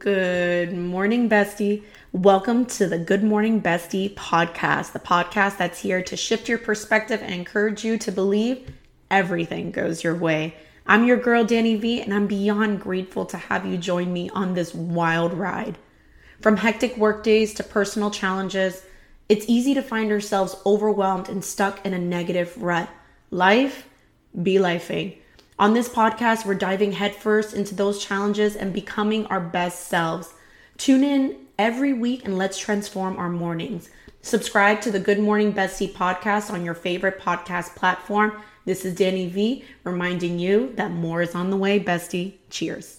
Good morning, bestie. Welcome to the Good Morning Bestie podcast, the podcast that's here to shift your perspective and encourage you to believe everything goes your way. I'm your girl, Dani V, and I'm beyond grateful to have you join me on this wild ride. From hectic workdays to personal challenges, it's easy to find ourselves overwhelmed and stuck in a negative rut. Life be lifing. Eh? On this podcast, we're diving headfirst into those challenges and becoming our best selves. Tune in every week and let's transform our mornings. Subscribe to the Good Morning Bestie podcast on your favorite podcast platform. This is Dani V reminding you that more is on the way, bestie. Cheers.